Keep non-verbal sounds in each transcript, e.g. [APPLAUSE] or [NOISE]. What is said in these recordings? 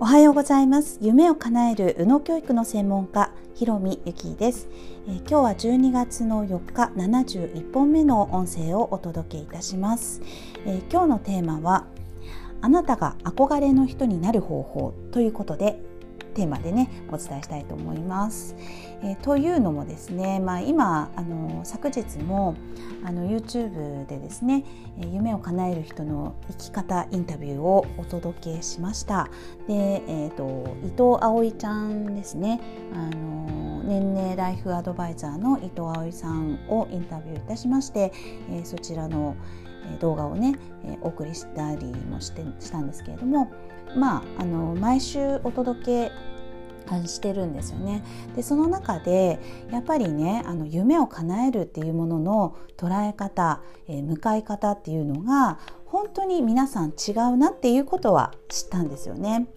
おはようございます。夢を叶える宇野教育の専門家ひろみゆきです、えー、今日は12月の4日71本目の音声をお届けいたします、えー、今日のテーマはあなたが憧れの人になる方法ということでテーマでねお伝えしたいと思います。えー、というのもですね、まあ、今あの昨日もあの YouTube でですね夢を叶える人の生き方インタビューをお届けしました。で、えーと、伊藤葵ちゃんですねあの年齢ライフアドバイザーの伊藤葵さんをインタビューいたしまして、え、そちらの動画をねえお送りしたりもしてしたんですけれどもまああの毎週お届けしてるんですよね。でその中でやっぱりねあの夢を叶えるっていうものの捉え方、えー、向かい方っていうのが本当に皆さん違うなっていうことは知ったんですよね。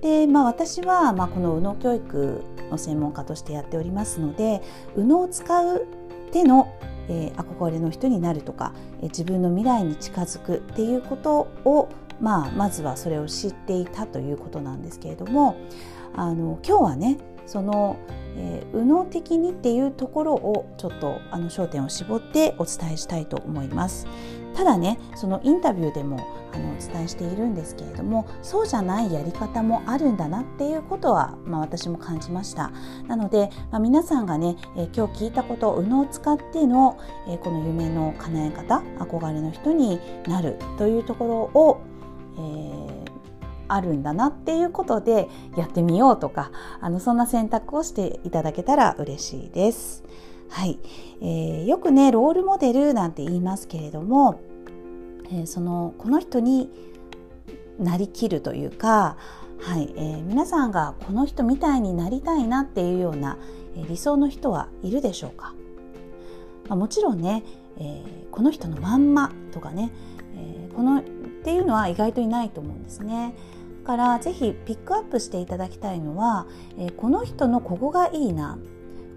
で、まあ、私は、まあ、この右脳教育の専門家としてやっておりますので右脳を使う手のえー、憧れの人になるとか、えー、自分の未来に近づくっていうことを、まあ、まずはそれを知っていたということなんですけれどもあの今日はねその、えー、右脳的にっていうところをちょっとあの焦点を絞ってお伝えしたいと思います。ただねそのインタビューでもあのお伝えしているんですけれどもそうじゃないやり方もあるんだなっていうことは、まあ、私も感じましたなので、まあ、皆さんがね、えー、今日聞いたこと右脳を使っての、えー、この夢の叶え方憧れの人になるというところを、えーあるんだなっていうことでやってみようとかあのそんな選択をしていただけたら嬉しいです。はい、えー、よくねロールモデルなんて言いますけれどもえー、そのこの人になりきるというか、はい。えー、皆さんがこの人みたいになりたいなっていうような、理想の人はいるでしょうか、まあ、もちろんね、えー、この人のまんまとかね、えー、このっていうのは意外といないと思うんですね。だからぜひピックアップしていただきたいのは、えー、この人のここがいいな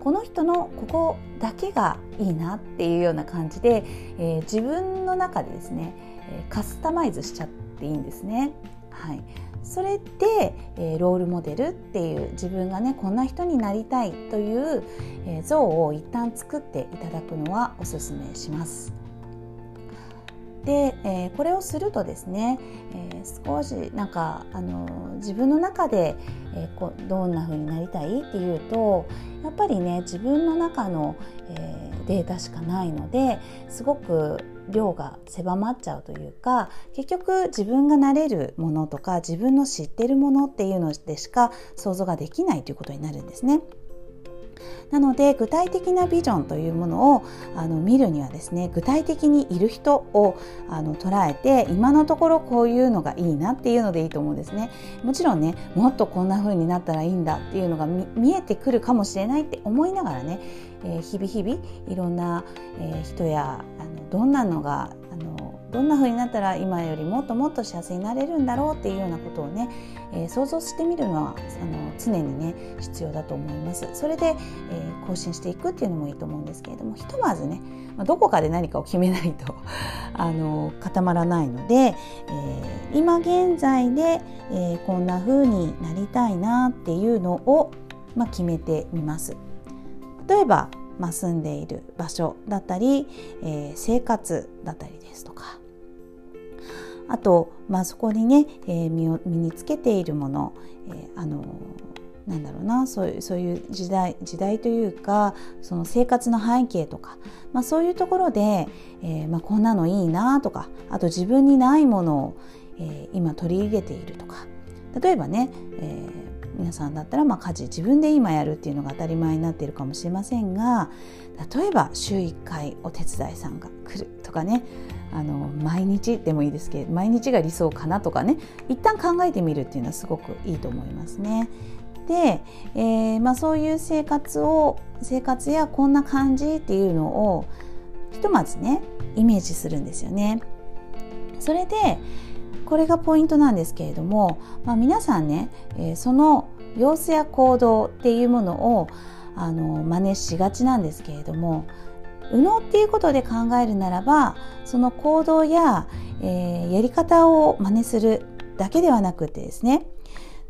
この人のここだけがいいなっていうような感じで、えー、自分の中でですね、えカスタマイズしちゃっていいんですね。はい、それで、えー、ロールモデルっていう自分がねこんな人になりたいという、えー、像を一旦作っていただくのはおすすめします。で、えー、これをするとですね、えー、少しなんかあの自分の中で、えー、こどんな風になりたいっていうとやっぱりね自分の中の、えー、データしかないのですごく量が狭まっちゃうというか結局自分がなれるものとか自分の知ってるものっていうのでしか想像ができないということになるんですね。なので具体的なビジョンというものをあの見るにはですね具体的にいる人をあの捉えて今のところこういうのがいいなっていうのでいいと思うんですね。もちろんねもっとこんな風になったらいいんだっていうのが見えてくるかもしれないって思いながらね、えー、日々日々いろんな、えー、人やあのどんなのがあのどんな風になったら今よりもっともっと幸せになれるんだろうっていうようなことをね、えー、想像してみるのはあの常にね必要だと思います。それで、えー、更新していくっていうのもいいと思うんですけれどもひとまずね、まあ、どこかで何かを決めないと [LAUGHS] あの固まらないので、えー、今現在で、えこんな風になりたいなっていうのを、まあ、決めてみます。例えばまあ、住んでいる場所だったり、えー、生活だったりですとかあと、まあ、そこにね、えー、身を身につけているもの、えー、あのなんだろうなそういうそういう時代時代というかその生活の背景とか、まあ、そういうところで、えーまあ、こんなのいいなとかあと自分にないものを、えー、今取り入れているとか例えばね、え皆さんだったらま家事自分で今やるっていうのが当たり前になっているかもしれませんが例えば週1回お手伝いさんが来るとかねあの毎日でもいいですけど毎日が理想かなとかね一旦考えてみるっていうのはすごくいいと思いますね。で、えー、まあ、そういう生活を生活やこんな感じっていうのをひとまずねイメージするんですよね。それでこれがポイントなんですけれども、まあ、皆さんね、えー、その様子や行動っていうものをあの真似しがちなんですけれども右脳っていうことで考えるならばその行動や、えー、やり方を真似するだけではなくてですね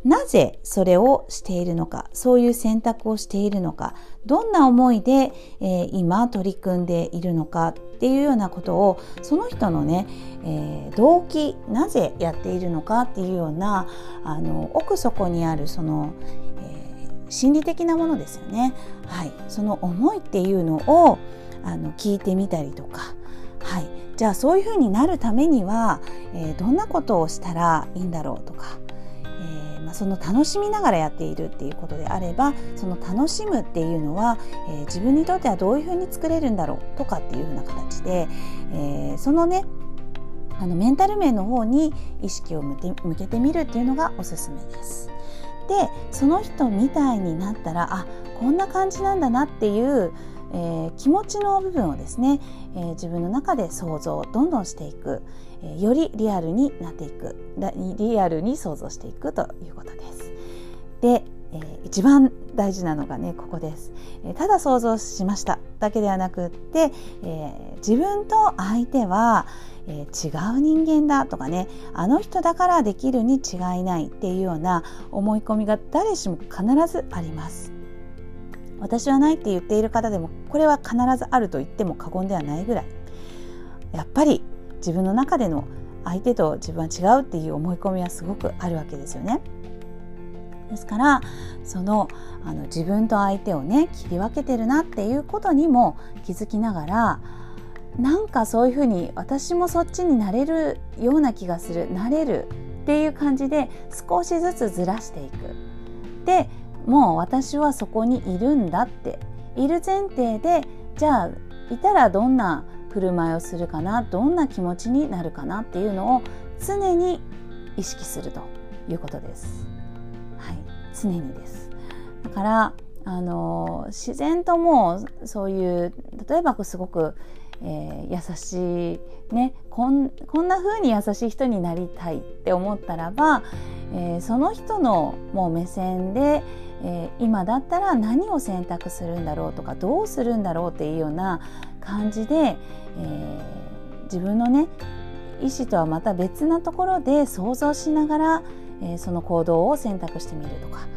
なぜそれをしているのかそういう選択をしているのかどんな思いで、えー、今取り組んでいるのかっていうようなことをその人のね、えー、動機なぜやっているのかっていうようなあの奥底にあるその、えー、心理的なものですよね、はい、その思いっていうのをあの聞いてみたりとか、はい、じゃあそういうふうになるためには、え、どんなことをしたらいいんだろうとか。まあ、その楽しみながらやっているっていうことであればその楽しむっていうのは、えー、自分にとってはどういうふうに作れるんだろうとかっていうふうな形で、えー、そのねあのメンタル面の方に意識を向けてみるっていうのがおすすめです。でその人みたいになったらあこんな感じなんだなっていうえー、気持ちの部分をですね、えー、自分の中で想像をどんどんしていく、えー、よりリアルになっていくリアルに想像していくということです。で、えー、一番大事なのがねここです、えー、ただ想像しましただけではなくって、えー、自分と相手は、えー、違う人間だとかねあの人だからできるに違いないっていうような思い込みが誰しも必ずあります私はないって言っている方でもこれは必ずあると言っても過言ではないぐらいやっぱり自分の中での相手と自分は違うっていう思い込みはすごくあるわけですよね。ですからそのあの自分と相手をね切り分けてるなっていうことにも気づきながらなんかそういうふうに私もそっちになれるような気がするなれるっていう感じで少しずつずらしていく。でもう私はそこにいるんだって。いる前提でじゃあいたらどんな振る舞いをするかな？どんな気持ちになるかなっていうのを常に意識するということです。はい、常にです。だからあの自然ともうそういう例えばすごく、えー、優しいねこんこんな風に優しい人になりたいって思ったらば、えー、その人のもう目線で、えー、今だったら何を選択するんだろうとかどうするんだろうっていうような感じで、えー、自分のね意思とはまた別なところで想像しながら、えー、その行動を選択してみるとか、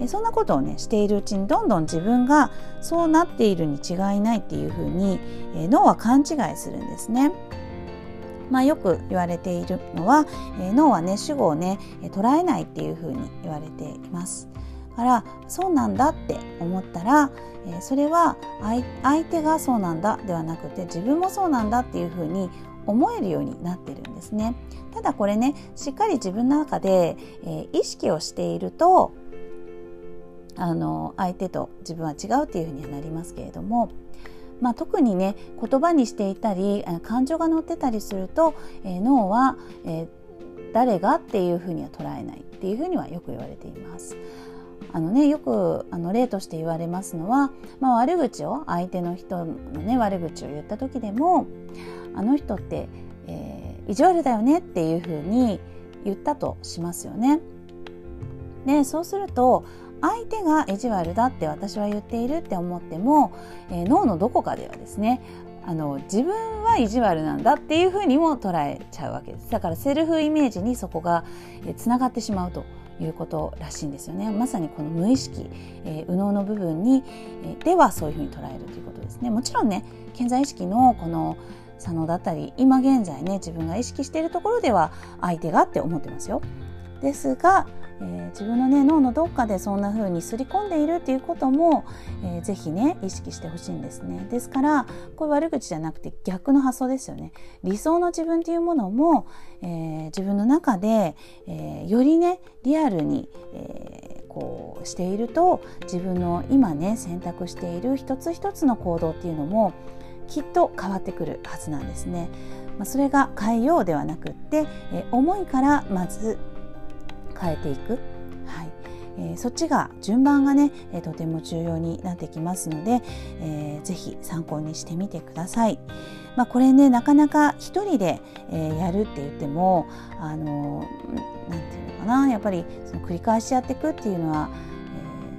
え、そんなことをねしているうちにどんどん自分がそうなっているに違いないっていうふうに、え、脳は勘違いするんですね。まあ、よく言われているのは、え、脳はね主語をね捉えないっていうふうに言われています。からそうなんだって思ったら、え、それは相手がそうなんだではなくて自分もそうなんだっていうふうに思えるようになってるんですね。ただこれねしっかり自分の中で、え、意識をしているとあの相手と自分は違うっていうふうにはなりますけれども、まあ、特にね言葉にしていたり感情が乗ってたりすると、え、脳は、え、誰がっていうふうには捉えないっていうふうにはよく言われています。あのねよくあの例として言われますのは、まあ、悪口を相手の人のね悪口を言った時でもあの人って、えー、意地悪だよねっていうふうに言ったとしますよね。でそうすると相手が意地悪だって私は言っているって思っても、えー、脳のどこかではですねあの自分は意地悪なんだっていうふうにも捉えちゃうわけですだからセルフイメージにそこがつながってしまうということらしいんですよね。まさにこの無意識、えー、右脳の部分に、えー、ではそういうふうに捉えるということですね。もちろんね健在意識のこの左脳だったり今現在ね自分が意識しているところでは相手がって思ってますよ。ですがえー、自分の、ね、脳のどっかでそんな風にすり込んでいるっていうことも、えー、ぜひね意識してほしいんですねですからこれ悪口じゃなくて逆の発想ですよね理想の自分っていうものも、えー、自分の中で、えー、よりねリアルに、えー、こうしていると自分の今ね選択している一つ一つの行動っていうのもきっと変わってくるはずなんですね。まあ、それが変えようではなくって、え思いからまず変えていく、はい。えー、そっちが順番がね、えー、とても重要になってきますので、えー、ぜひ参考にしてみてください。まあ、これねなかなか一人で、えー、やるって言ってもあのなんていうのかな。やっぱりその繰り返しやっていくっていうのは、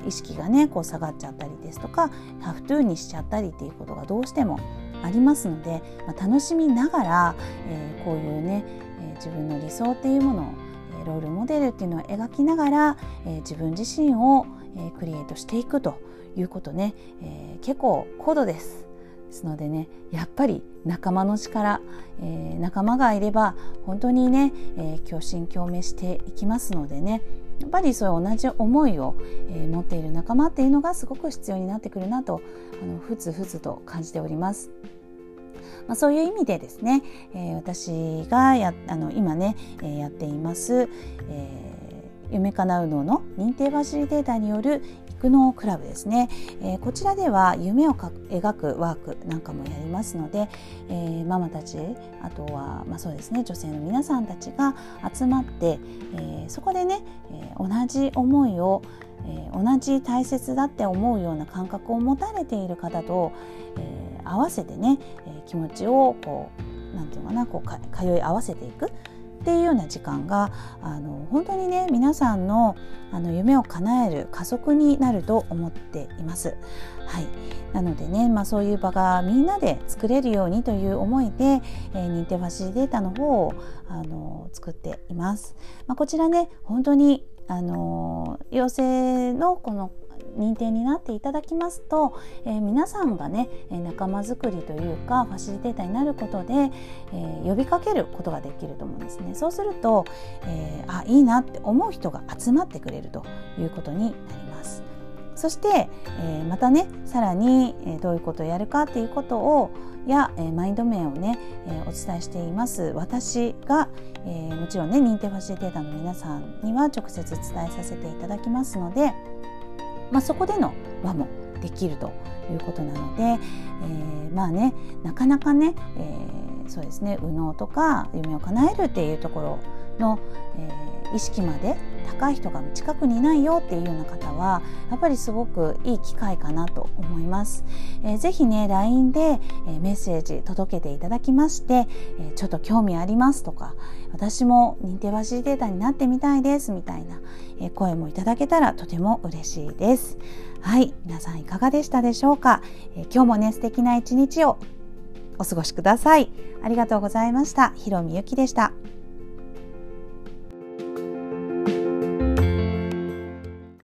意識がねこう下がっちゃったりですとかハフトゥーにしちゃったりっていうことがどうしてもありますので、まあ、楽しみながら、えー、こういうね、えー、自分の理想っていうものを、ロールモデルっていうのを描きながら、えー、自分自身を、えー、クリエイトしていくということね、え結構高度です。ですのでねやっぱり仲間の力、えー、仲間がいれば本当にね、えー、共振共鳴していきますのでねやっぱりそういう同じ思いを、えー、持っている仲間っていうのがすごく必要になってくるなとあのふつふつと感じております。まあ、そういう意味でですね、えー、私がやあの今ね、え、やっています、えー、夢かなうのの認定ファシリテータによる育農クラブですね、えー、こちらでは夢を描くワークなんかもやりますので、えー、ママたちあとは、まあ、そうですね女性の皆さんたちが集まって、えー、そこでね、え同じ思いを、同じ大切だって思うような感覚を持たれている方と、え、合わせてね、気持ちをこうなんていうのかなこう通い合わせていくっていうような時間があの本当にね皆さんのあの夢を叶える加速になると思っています。はい、なのでね、まあ、そういう場がみんなで作れるようにという思いで、えー、認定ファシリテーターの方をあの作っています。まあ、こちらね本当にあの養成のこの認定になっていただきますと、えー、皆さんがね仲間づくりというかファシリテーターになることで、えー、呼びかけることができると思うんですね。そうすると、えー、あいいなって思う人が集まってくれるということになります。そして、えまたねさらに、えどういうことをやるかっていうことをや、えマインド面をね、えお伝えしています。私が、えもちろんね認定ファシリテーターの皆さんには直接伝えさせていただきますのでまあ、そこでの輪もできるということなので、えー、まあねなかなかね、えー、そうですね右脳とか夢を叶えるっていうところの、えー、意識まで高い人が近くにいないよっていうような方はやっぱりすごくいい機会かなと思います。えー、ぜひね LINE で、えー、メッセージ届けていただきまして、えー、ちょっと興味ありますとか私も認定ファシリテーターになってみたいですみたいな、え声もいただけたらとても嬉しいです。はい皆さんいかがでしたでしょうか、え今日もね素敵な一日をお過ごしください。ありがとうございました。ひろみゆきでした。